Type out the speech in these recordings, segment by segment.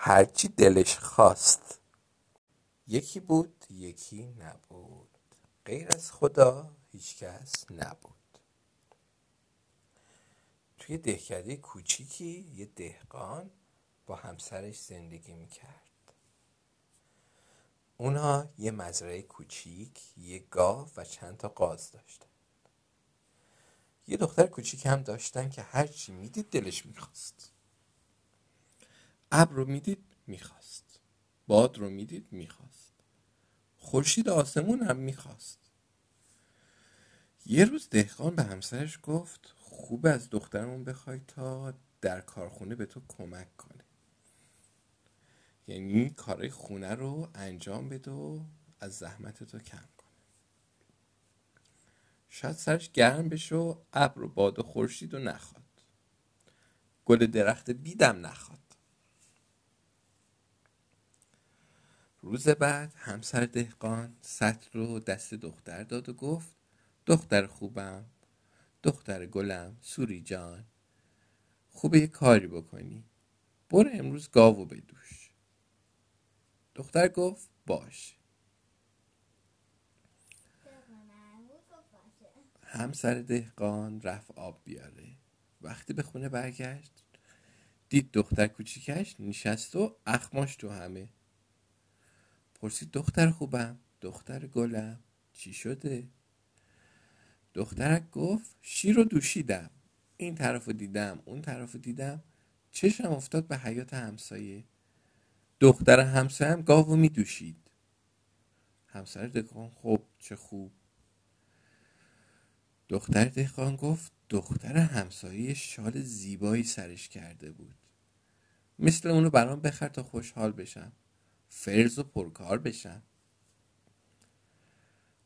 هرچی دلش خواست. یکی بود یکی نبود. غیر از خدا هیچکس نبود. توی دهکده کوچیکی یه دهقان با همسرش زندگی می‌کرد. اونها یه مزرعه کوچیک یه گاو و چند تا قاز داشتن. یه دختر کوچیک هم داشتن که هرچی می‌دید دلش می‌خواست. ابر رو می‌دید می‌خواست. باد رو می‌دید می‌خواست. خورشید آسمون هم می‌خواست. یه روز دهقان به همسرش گفت خوب از دخترمون بخوای تا در کارخونه به تو کمک کنه. یعنی کارهای خونه رو انجام بده و از زحمت تو کم کنه. شاید سرش گرم بشه و ابر و باد و خورشید رو نخواد. گل درخت بیدم نخواد. روز بعد همسر دهقان سطر رو دست دختر داد و گفت دختر خوبم دختر گلم سوری جان خوبه یه کاری بکنی برو امروز گاوو بدوش. دختر گفت باش. همسر دهقان رفت آب بیاره. وقتی به خونه برگشت دید دختر کوچیکش نشست و اخماش تو همه. پرسید دختر خوبم؟ دختر گلم. چی شده؟ دخترک گفت شیر رو دوشیدم. این طرف دیدم اون طرف دیدم. چشم افتاد به حیات همسایه. دختر همسایه هم گاو می دوشید همسر دهقان خب چه خوب. دختر دهقان گفت دختر همسایه شال زیبایی سرش کرده بود. مثل اونو برام بخر تا خوشحال بشم. فرز و پرکار بشم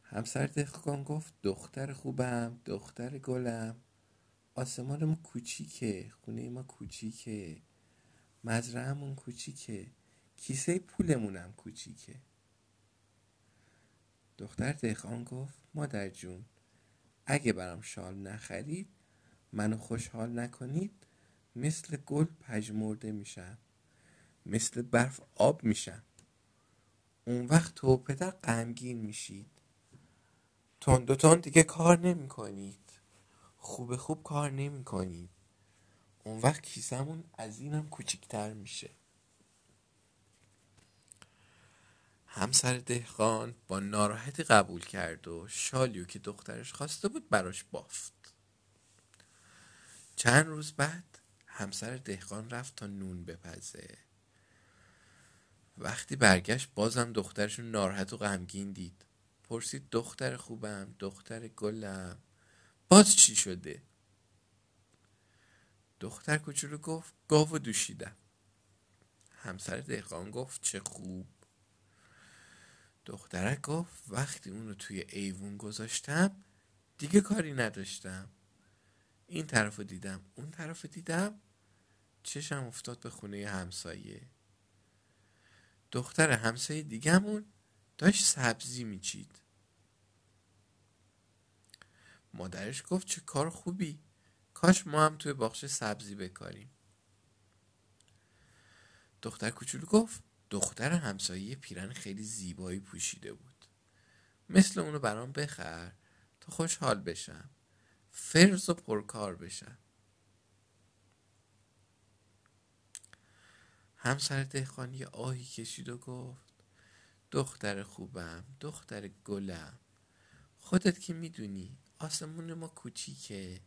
همسر دهقان گفت دختر خوبم دختر گلم. آسمان ما کوچیکه خونه ما کوچیکه. مزرعهمون کوچیکه. کیسه پولمونم کوچیکه. دختر دهقان گفت مادر جون اگه برام شال نخرید منو خوشحال نکنید مثل گل پژمرده میشم. مثل برف آب میشم. اون وقت تو پدر غمگین میشید. تند و تند دیگه کار نمی کنید خوب خوب کار نمی کنید اون وقت کیسمون از اینم کوچیکتر میشه. همسر دهقان با ناراحتی قبول کرد و شالیو که دخترش خواسته بود براش بافت. چند روز بعد همسر دهقان رفت تا نون بپزه. وقتی برگشت بازم دخترشون ناراحت و غمگین دید. پرسید دختر خوبم؟ دختر گلم. باز چی شده؟ دختر کوچولو گفت گاو دوشیدم. همسر دهقان گفت چه خوب. دخترک گفت وقتی اون رو توی ایوون گذاشتم دیگه کاری نداشتم. این طرف دیدم اون طرف دیدم. چشم افتاد به خونه همسایه. دختر همسایه دیگمون داشت سبزی میچید. مادرش گفت چه کار خوبی. کاش ما هم توی باغچه سبزی بکاریم. دختر کوچولو گفت دختر همسایه پیرن خیلی زیبایی پوشیده بود. مثل اونو برام بخر تا خوشحال بشم. فرز و پرکار بشم. همسر دهقان یه آهی کشید و گفت دختر خوبم دختر گلم. خودت که می‌دونی آسمون ما کوچیکه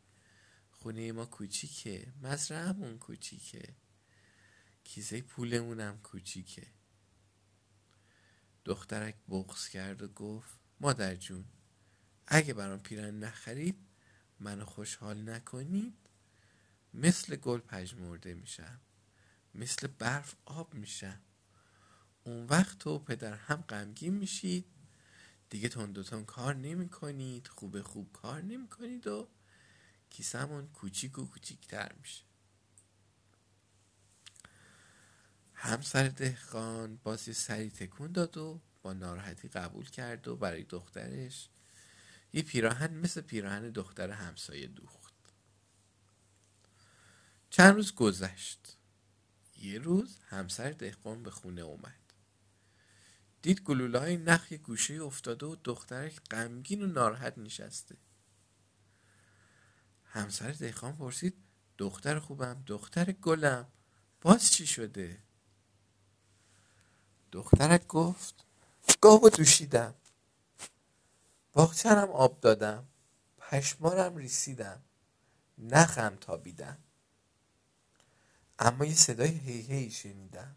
خونه ما کوچیکه مزرعهمون کوچیکه. کیسه پولمونم کوچیکه. دخترک بغز کرد و گفت مادر جون اگه برام پیرن نخرید منو خوشحال نکنید مثل گل پژمرده میشم. مثل برف آب میشم اون وقت تو پدر هم غمگین میشید. دیگه تون کار نمی کنید خوب خوب کار نمی کنید و کیسمون کوچیک و کوچیکتر میشه. همسر دهقان باز یه سری تکون داد و با ناراحتی قبول کرد و برای دخترش یه پیراهن مثل پیراهن دختر همسایه دوخت. چند روز گذشت. یه روز همسر دهقان به خونه اومد. دید گلوله های نخ گوشه افتاده و دخترک غمگین و ناراحت نشسته. همسر دهقان پرسید دختر خوبم دختر گلم باز چی شده؟ دخترک گفت گاو دوشیدم. باغچرم آب دادم پشمارم ریسیدم نخم تابیدم. اما یه صدای هی هی شنیدم.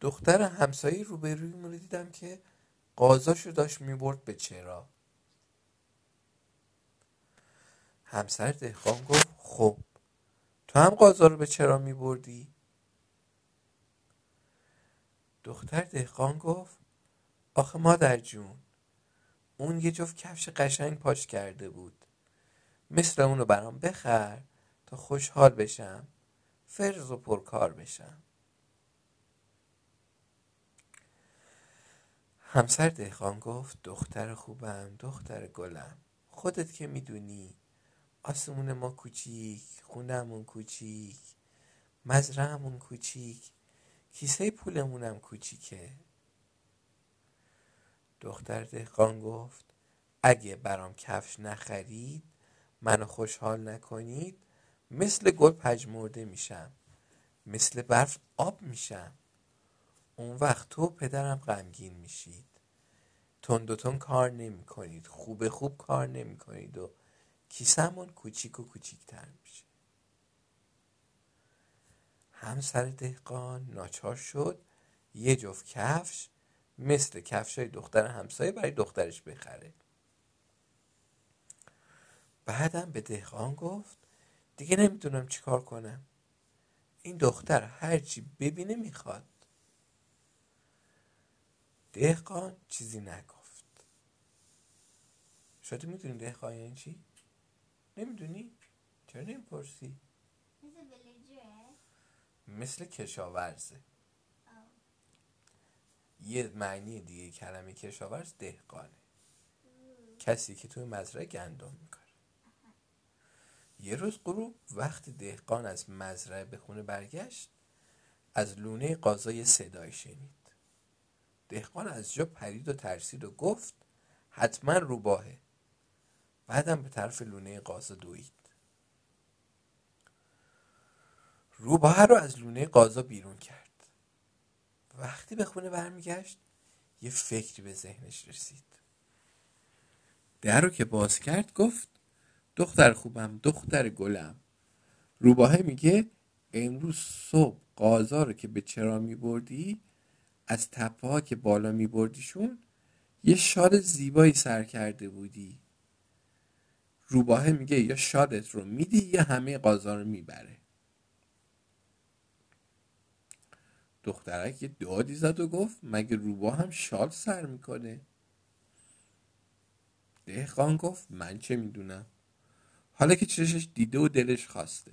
دختر همسایه روبروی رو دیدم که قازاشو داشت می‌برد به چرا همسر دهقان گفت خب تو هم قازا رو به چرا میبردی؟ دختر دهقان گفت آخه مادر جون اون یه جفت کفش قشنگ پاش کرده بود. مثل اونو برام بخر. خوشحال بشم فرز و پرکار بشم. همسر دهقان گفت دختر خوبم دختر گلم. خودت که می‌دونی آسمون ما کوچیک خونمون کوچیک مزرعمون کوچیک کیسه پولمونم کوچیکه. دختر دهقان گفت اگه برام کفش نخرید منو خوشحال نکنید مثل گل پجمورده میشم. مثل برف آب میشم. اون وقت تو پدرم غمگین میشید. تند و کار نمی کنید خوب خوب کار نمی کنید و کیسمون کوچیک و کوچیکتر میشه. همسر دهقان ناچار شد. یه جفت کفش مثل کفش های دختر همسایه برای دخترش بخره. بعدم به دهقان گفت دیگه نمی‌دونم چیکار کنم این دختر هرچی ببینه می‌خواد دهقان چیزی نگفت شده می‌دونی دهقان یعنی چی؟ نمی‌دونی؟ چرا نمی‌پرسی؟ مثل کشاورزه یه معنی دیگه کلمه کشاورز دهقانه کسی که توی مزرعه گندم میکاره یه روز غروب وقت دهقان از مزرعه به خونه برگشت از لونه قاضای صدای شنید. دهقان از جا پرید و ترسید و گفت حتما روباهه. بعدم به طرف لونه قازا دوید. روباه رو از لونه قازا بیرون کرد. وقتی به خونه برمیگشت یه فکری به ذهنش رسید. در رو که باز کرد گفت دختر خوبم دختر گلم. روباهه میگه امروز صبح قازا رو که به چرا میبردی از تپه ها که بالا میبردیشون یه شاد زیبایی سر کرده بودی. روباهه میگه یا شادت رو میدی یا همه قازا رو می‌بره. دخترک یه دادی زد و گفت مگه روباه هم شال سر می‌کنه؟ دهقان گفت من چه می‌دونم؟ حالا که چشش دیده و دلش خواسته.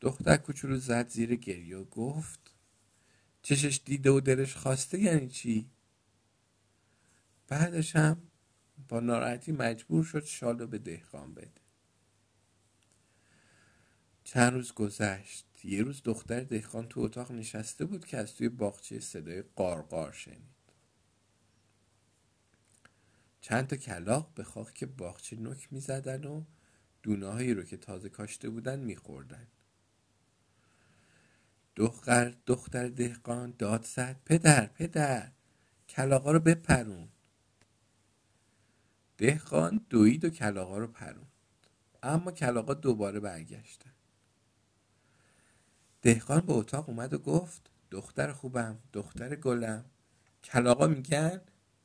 دختر کوچولو زد زیر گریه و گفت چشش دیده و دلش خواسته یعنی چی؟ بعدش هم با ناراحتی مجبور شد شالو به دهقان بده. چند روز گذشت. یه روز دختر دهقان تو اتاق نشسته بود که از توی باغچه صدای قارقار شنید. چند تا کلاق به خاک باغچه نک می‌زدن و دونه هایی رو که تازه کاشته بودن میخوردن. دختر دختر دهقان داد زد پدر پدر کلاقا رو بپرون. دهقان دوید و کلاقا رو پرون اما کلاقا دوباره برگشتن. دهقان به اتاق اومد و گفت دختر خوبم دختر گلم. کلاقا میگن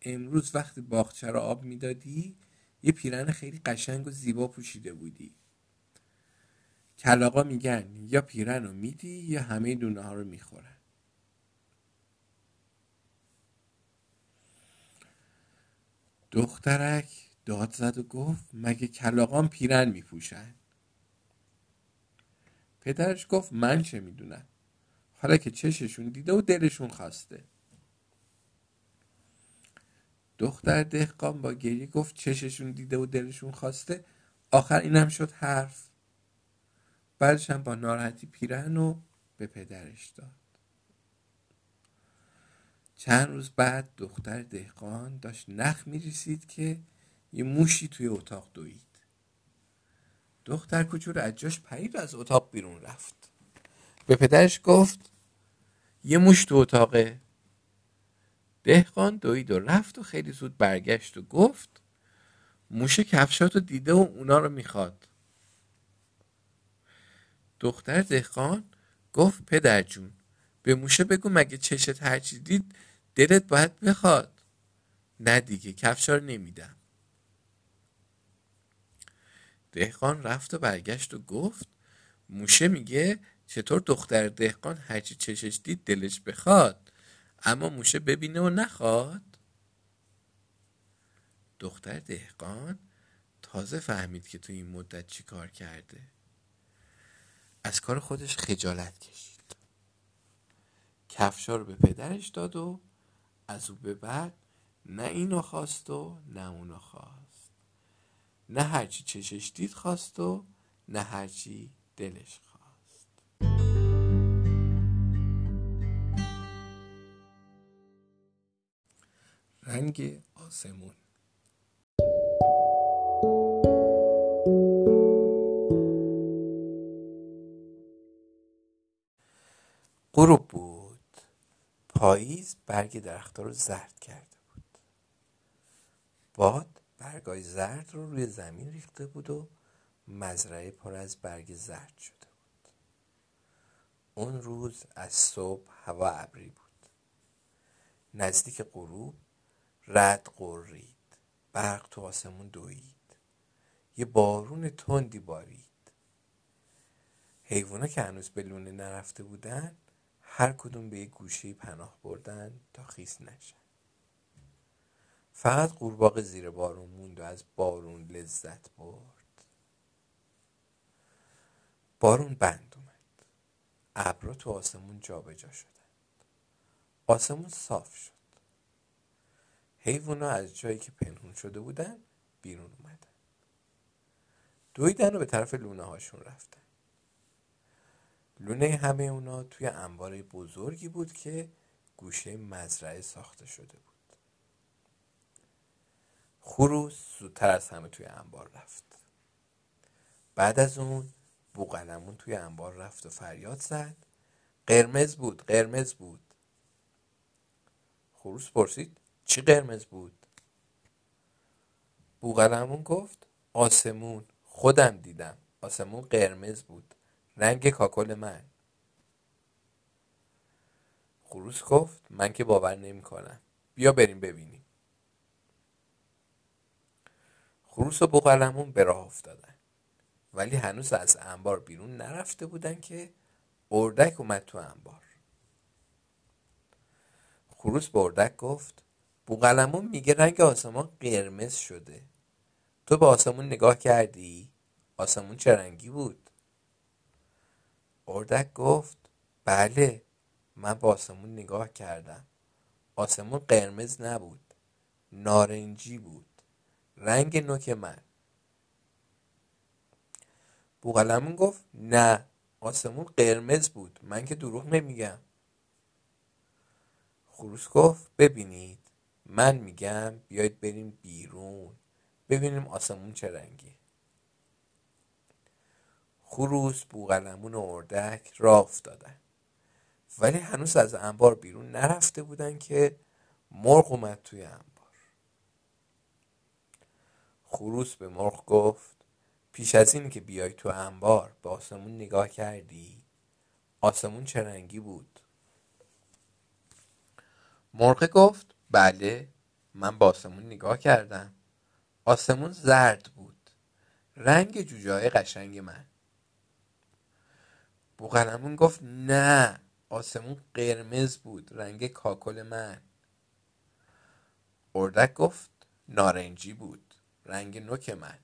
امروز وقتی باغچه رو آب می‌دادی یه پیرن خیلی قشنگ و زیبا پوشیده بودی. کلاقا میگن یا پیرن رو میدی یا همه دونه ها رو می‌خورن دخترک داد زد و گفت مگه کلاقان پیرن میپوشن؟ پدرش گفت من چه می‌دونم؟ حالا که چششون دیده و دلشون خواسته. دختر دهقان با گریه گفت چششون دیده و دلشون خواسته. آخر اینم شد حرف. بعدش هم با ناراحتی پیرن و به پدرش داد. چند روز بعد دختر دهقان داشت نخ میریسید که یه موشی توی اتاق دوید. دختر کوچولو از جاش پرید از اتاق بیرون رفت. به پدرش گفت یه موش تو اتاقه. دهقان دوید و رفت و خیلی زود برگشت و گفت موش کفشاتو دیده و اونا رو می‌خواد. دختر دهقان گفت پدر جون به موشه بگو مگه چشت هرچی دید دلت باید بخواد. نه دیگه کفشا رو نمیدم. دهقان رفت و برگشت و گفت موشه میگه چطور دختر دهقان هرچی چشش دید دلش بخواد. اما موشه ببینه و نخواد. دختر دهقان تازه فهمید که تو این مدت چی کار کرده. از کار خودش خجالت کشید. کفشا رو به پدرش داد و از او به بعد نه اینو خواست و نه اونو خواست. نه هرچی چشش دید خواست و نه هرچی دلش رنگ آسمون. غروب بود. پاییز برگ درختها رو زرد کرده بود. باد برگای زرد رو روی زمین ریخته بود و مزرعه پر از برگ زرد شده بود. اون روز از صبح هوا ابری بود. نزدیک غروب رد قرید برق تو آسمون دوید. یه بارون تندی بارید. حیوانا که هنوز به لونه نرفته بودن هر کدوم به یک گوشه پناه بردن تا خیس نشن. فقط قورباغه زیر بارون موند و از بارون لذت برد. بارون بند اومد. ابرا تو آسمون جابجا شدند آسمون صاف شد. حیوانا از جایی که پنهون شده بودن بیرون اومدن. دویدن و به طرف لونه هاشون رفتن. لونه همه اونا توی انبار بزرگی بود که گوشه مزرعه ساخته شده بود. خروس زودتر از همه توی انبار رفت. بعد از اون بوغلمون توی انبار رفت و فریاد زد. قرمز بود قرمز بود. خروس پرسید چی قرمز بود؟ بوغلمون گفت آسمون. خودم دیدم. آسمون قرمز بود. رنگ کاکل من. خروس گفت من که باور نمی کنم بیا بریم ببینیم. خروس و بوغلمون به راه افتادن. ولی هنوز از انبار بیرون نرفته بودن که اردک اومد تو انبار. خروس به اردک گفت بوغلمون میگه رنگ آسمان قرمز شده. تو به آسمون نگاه کردی؟ آسمون چه رنگی بود؟ اردک گفت بله من به آسمون نگاه کردم. آسمون قرمز نبود نارنجی بود. رنگ نوک من. بوغلمون گفت نه آسمون قرمز بود. من که دروغ نمیگم. خروس گفت ببینید. من میگم بیاید بریم بیرون. ببینیم آسمون چه رنگی خروس بوغلمون و اردک راه افتادن. ولی هنوز از انبار بیرون نرفته بودن که مرغ اومد توی انبار. خروس به مرغ گفت پیش از این که بیای تو انبار به آسمون نگاه کردی؟ آسمون چه رنگی بود؟ مرغ گفت بله من به آسمون نگاه کردم. آسمون زرد بود. رنگ جوجه قشنگ من. بوغلمون گفت نه آسمون قرمز بود رنگ کاکل من. اردک گفت نارنجی بود رنگ نوک من.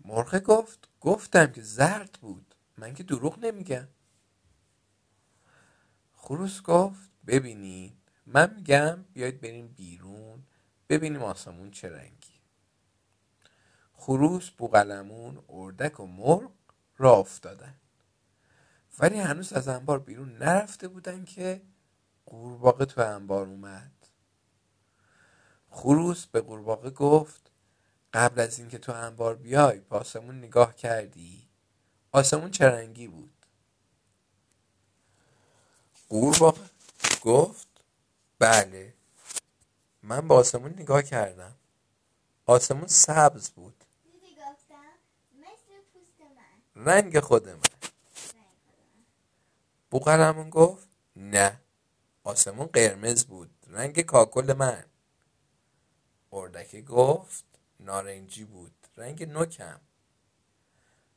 مرغ گفت گفتم که زرد بود. من که دروغ نمیگم. خروس گفت ببینید من میگم بیاید بریم بیرون ببینیم آسمون چه رنگی خروس بوغلمون اردک و مرغ را افتادن. ولی هنوز از انبار بیرون نرفته بودن که قورباغه تو انبار اومد. خروس به قورباغه گفت قبل از اینکه تو انبار بیای به آسمون نگاه کردی؟ آسمون چه رنگی بود؟ قورباغه گفت بله. من به آسمون نگاه کردم. آسمون سبز بود. رنگ خود من. بوغلمون گفت نه. آسمون قرمز بود. رنگ کاکل من. اردکه گفت نارنجی بود. رنگ نوکم.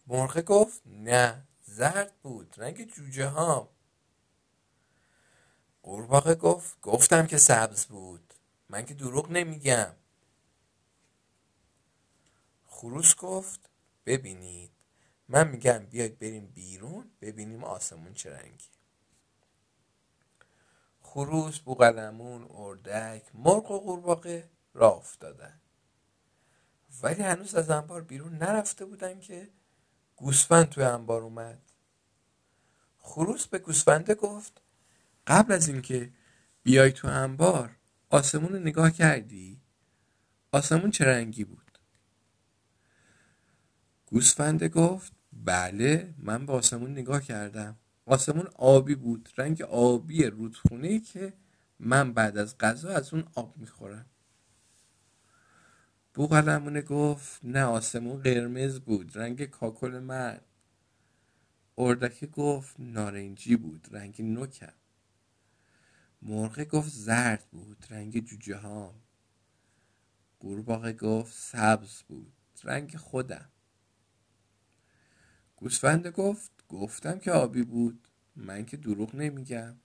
مرغه گفت نه. زرد بود. رنگ جوجه هام. قورباغه گفت گفتم که سبز بود. من که دروغ نمیگم. خروس گفت ببینید. من میگم بیاید بریم بیرون ببینیم آسمون چه رنگی. خروس بوغلمون اردک مرغ و قورباغه راه افتادن. ولی هنوز از انبار بیرون نرفته بودن که گوسفند توی انبار اومد. خروس به گوسفنده گفت قبل از اینکه بیای تو انبار آسمون رو نگاه کردی؟ آسمون چه رنگی بود؟ گوسفنده گفت بله من به آسمون نگاه کردم. آسمون آبی بود رنگ آبی رودخونه که من بعد از غذا از اون آب می‌خورم. بوغلمونه گفت نه آسمون قرمز بود رنگ کاکل من اردکه گفت نارنجی بود رنگ نوکم. مرغه گفت زرد بود رنگ جوجه هام قورباغه گفت سبز بود رنگ خودم. گوسفنده گفت گفتم که آبی بود من که دروغ نمیگم.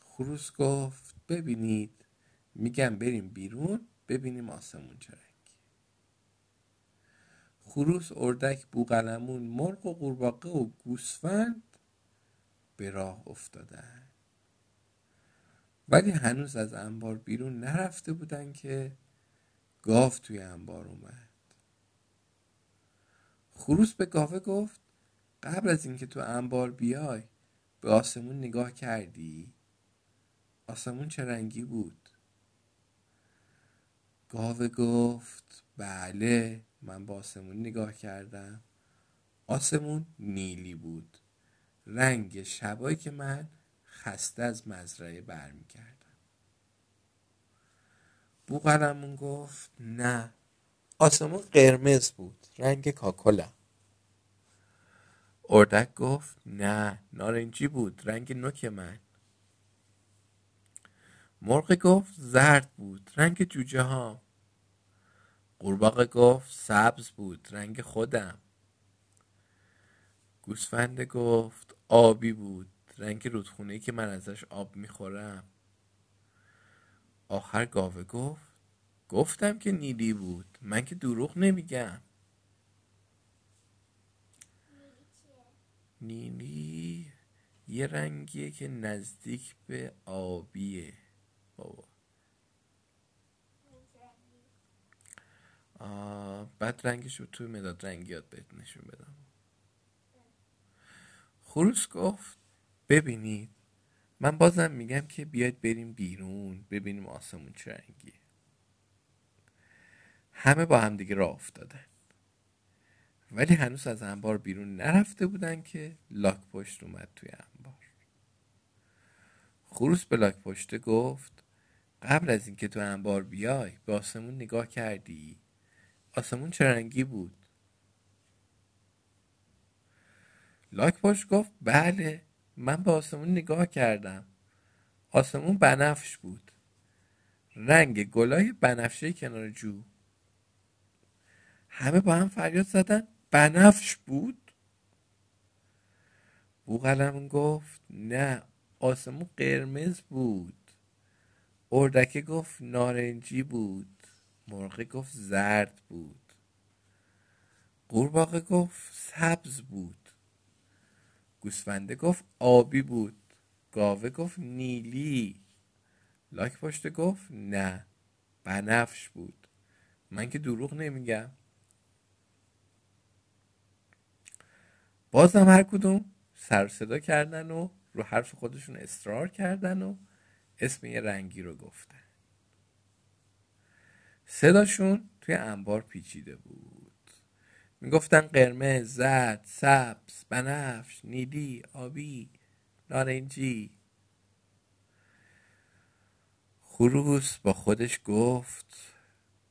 خروس گفت ببینید میگم بریم بیرون ببینیم آسمون چه خروس اردک بوغلمون مرغ و قورباغه و گوسفند به راه افتادن. ولی هنوز از انبار بیرون نرفته بودن که گاو توی انبار اومد. خروس به گاوه گفت قبل از اینکه تو انبار بیای به آسمون نگاه کردی؟ آسمون چه رنگی بود؟ گاوه گفت بله. من با آسمون نگاه کردم. آسمون نیلی بود. رنگ شبایی که من خسته از مزرعه برمیگردم بوغلمون گفت نه آسمون قرمز بود رنگ کاکلم. اردک گفت نه نارنجی بود رنگ نوک من. مرغ گفت زرد بود رنگ جوجه ها قورباغه گفت سبز بود رنگ خودم. گوسفند گفت آبی بود رنگ رودخونه که من ازش آب می‌خورم. آخر گاوه گفت گفتم که نیلی بود من که دروغ نمیگم. نیلی یه رنگیه که نزدیک به آبیه. بابا. بعد رنگش رو توی مداد رنگیات بهت نشون بدم. خروس گفت ببینید من بازم میگم که بیاید بریم بیرون ببینیم آسمون چه رنگیه. همه با هم دیگه راه افتادن. ولی هنوز از انبار بیرون نرفته بودن که لاک پشت اومد توی انبار. خروس به لاک پشته گفت قبل از اینکه تو انبار بیای به آسمون نگاه کردی؟ آسمون چه رنگی بود؟ لاک پشت گفت بله من به آسمون نگاه کردم. آسمون بنفش بود. رنگ گلای بنفشه کنار جو. همه با هم فریاد زدن بنفش بود؟ بوغلمون گفت نه آسمون قرمز بود. اردکه گفت نارنجی بود. مرغه گفت زرد بود. قورباغه گفت سبز بود. گوسفنده گفت آبی بود. گاوه گفت نیلی. لاک پشته گفت نه. بنفش بود. من که دروغ نمیگم. بازم هر کدوم سر صدا کردن و رو حرف خودشون اصرار کردن و اسم یه رنگی رو گفتن. صداشون توی انبار پیچیده بود. می‌گفتن قرمز، زرد، سبز، بنفش، نیلی، آبی، نارنجی. خروس با خودش گفت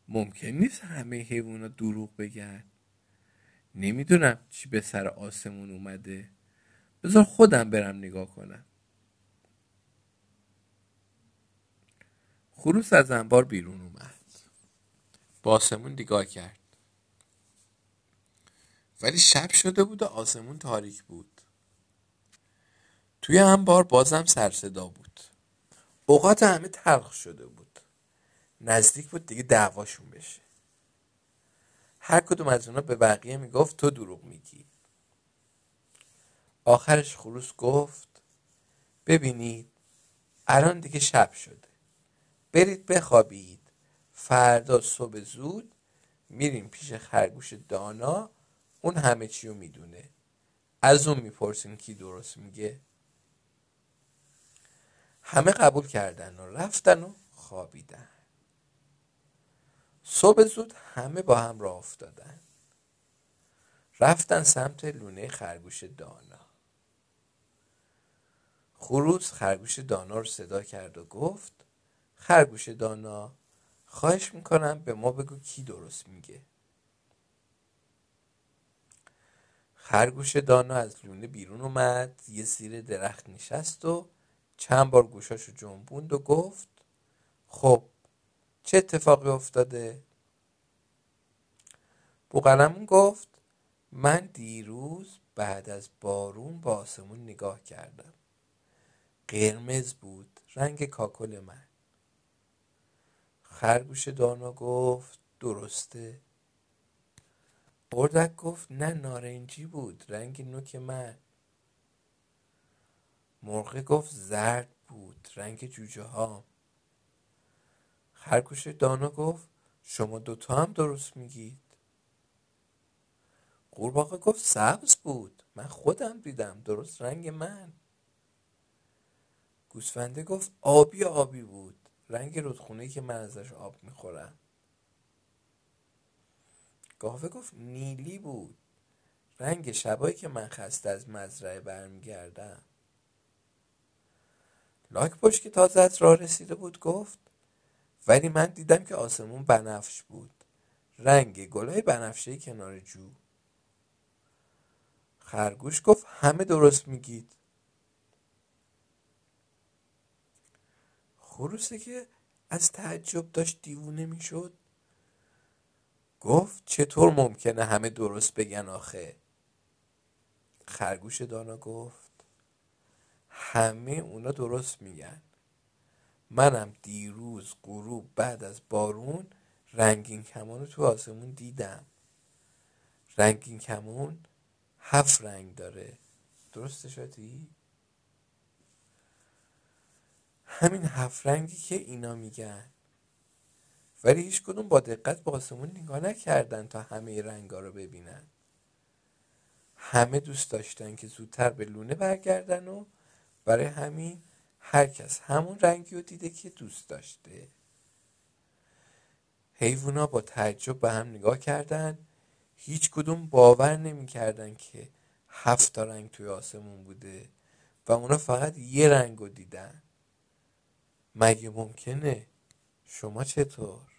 ممکن نیست همه حیوانا دروغ بگن. نمی‌دونم چی به سر آسمون اومده. بذار خودم برم نگاه کنم. خروس از انبار بیرون اومد. با آسمون نگاه کرد. ولی شب شده بود و آسمون تاریک بود. توی انبار بازم سرصدا بود. اوقات همه تلخ شده بود. نزدیک بود دیگه دعواشون بشه. هر کدوم از اونا به بقیه می‌گفت تو دروغ میگی. آخرش خروس گفت ببینید الان دیگه شب شده. برید بخوابید. فردا صبح زود میریم پیش خرگوش دانا. اون همه چی رو می‌دونه. از اون می‌پرسیم کی درست میگه. همه قبول کردن و رفتن و خوابیدن. صبح زود همه با هم راه افتادن. رفتن سمت لونه خرگوش دانا. خروس خرگوش دانا رو صدا کرد و گفت خرگوش دانا خواهش می‌کنم به ما بگو کی درست میگه. خرگوش دانا از لونه بیرون اومد یه زیر درخت نشست و چند بار گوشاشو جنبوند و گفت خب چه اتفاقی افتاده؟ بوغلمون گفت من دیروز بعد از بارون با آسمون نگاه کردم. قرمز بود رنگ کاکل من. خرگوش دانا گفت درسته. بردک گفت نه نارنجی بود رنگ نوک من. مرغه گفت زرد بود رنگ جوجه ها خرگوش دانا گفت شما دوتا هم درست میگید. قورباغه گفت سبز بود. من خودم دیدم درست رنگ من. گوسفنده گفت آبی آبی بود. رنگ رودخونه که من ازش آب می‌خورم. گاوه گفت نیلی بود. رنگ شبایی که من خسته از مزرعه برمیگردم. لاک پشت که تازه از راه رسیده بود گفت. ولی من دیدم که آسمون بنفش بود. رنگ گلای بنفشه کنار جو. خرگوش گفت همه درست میگید. خروسه که از تعجب داشت دیوونه می‌شد؟ گفت چطور ممکنه همه درست بگن آخه؟ خرگوش دانا گفت همه اونا درست میگن. منم دیروز غروب بعد از بارون رنگین کمان تو آسمون دیدم. رنگین کمون هفت رنگ داره. درسته شدی؟ همین هفت رنگی که اینا میگن. ولی هیچ کدوم با دقت با آسمون نگاه نکردن تا همه رنگا رو ببینن. همه دوست داشتن که زودتر به لونه برگردن و برای همین هر کس همون رنگی رو دیده که دوست داشته. حیوونا با تعجب به هم نگاه کردن. هیچ کدوم باور نمی‌کردن که هفت رنگ توی آسمون بوده و اونا فقط یه رنگ رو دیدن. مگه ممکنه؟ شما چطور؟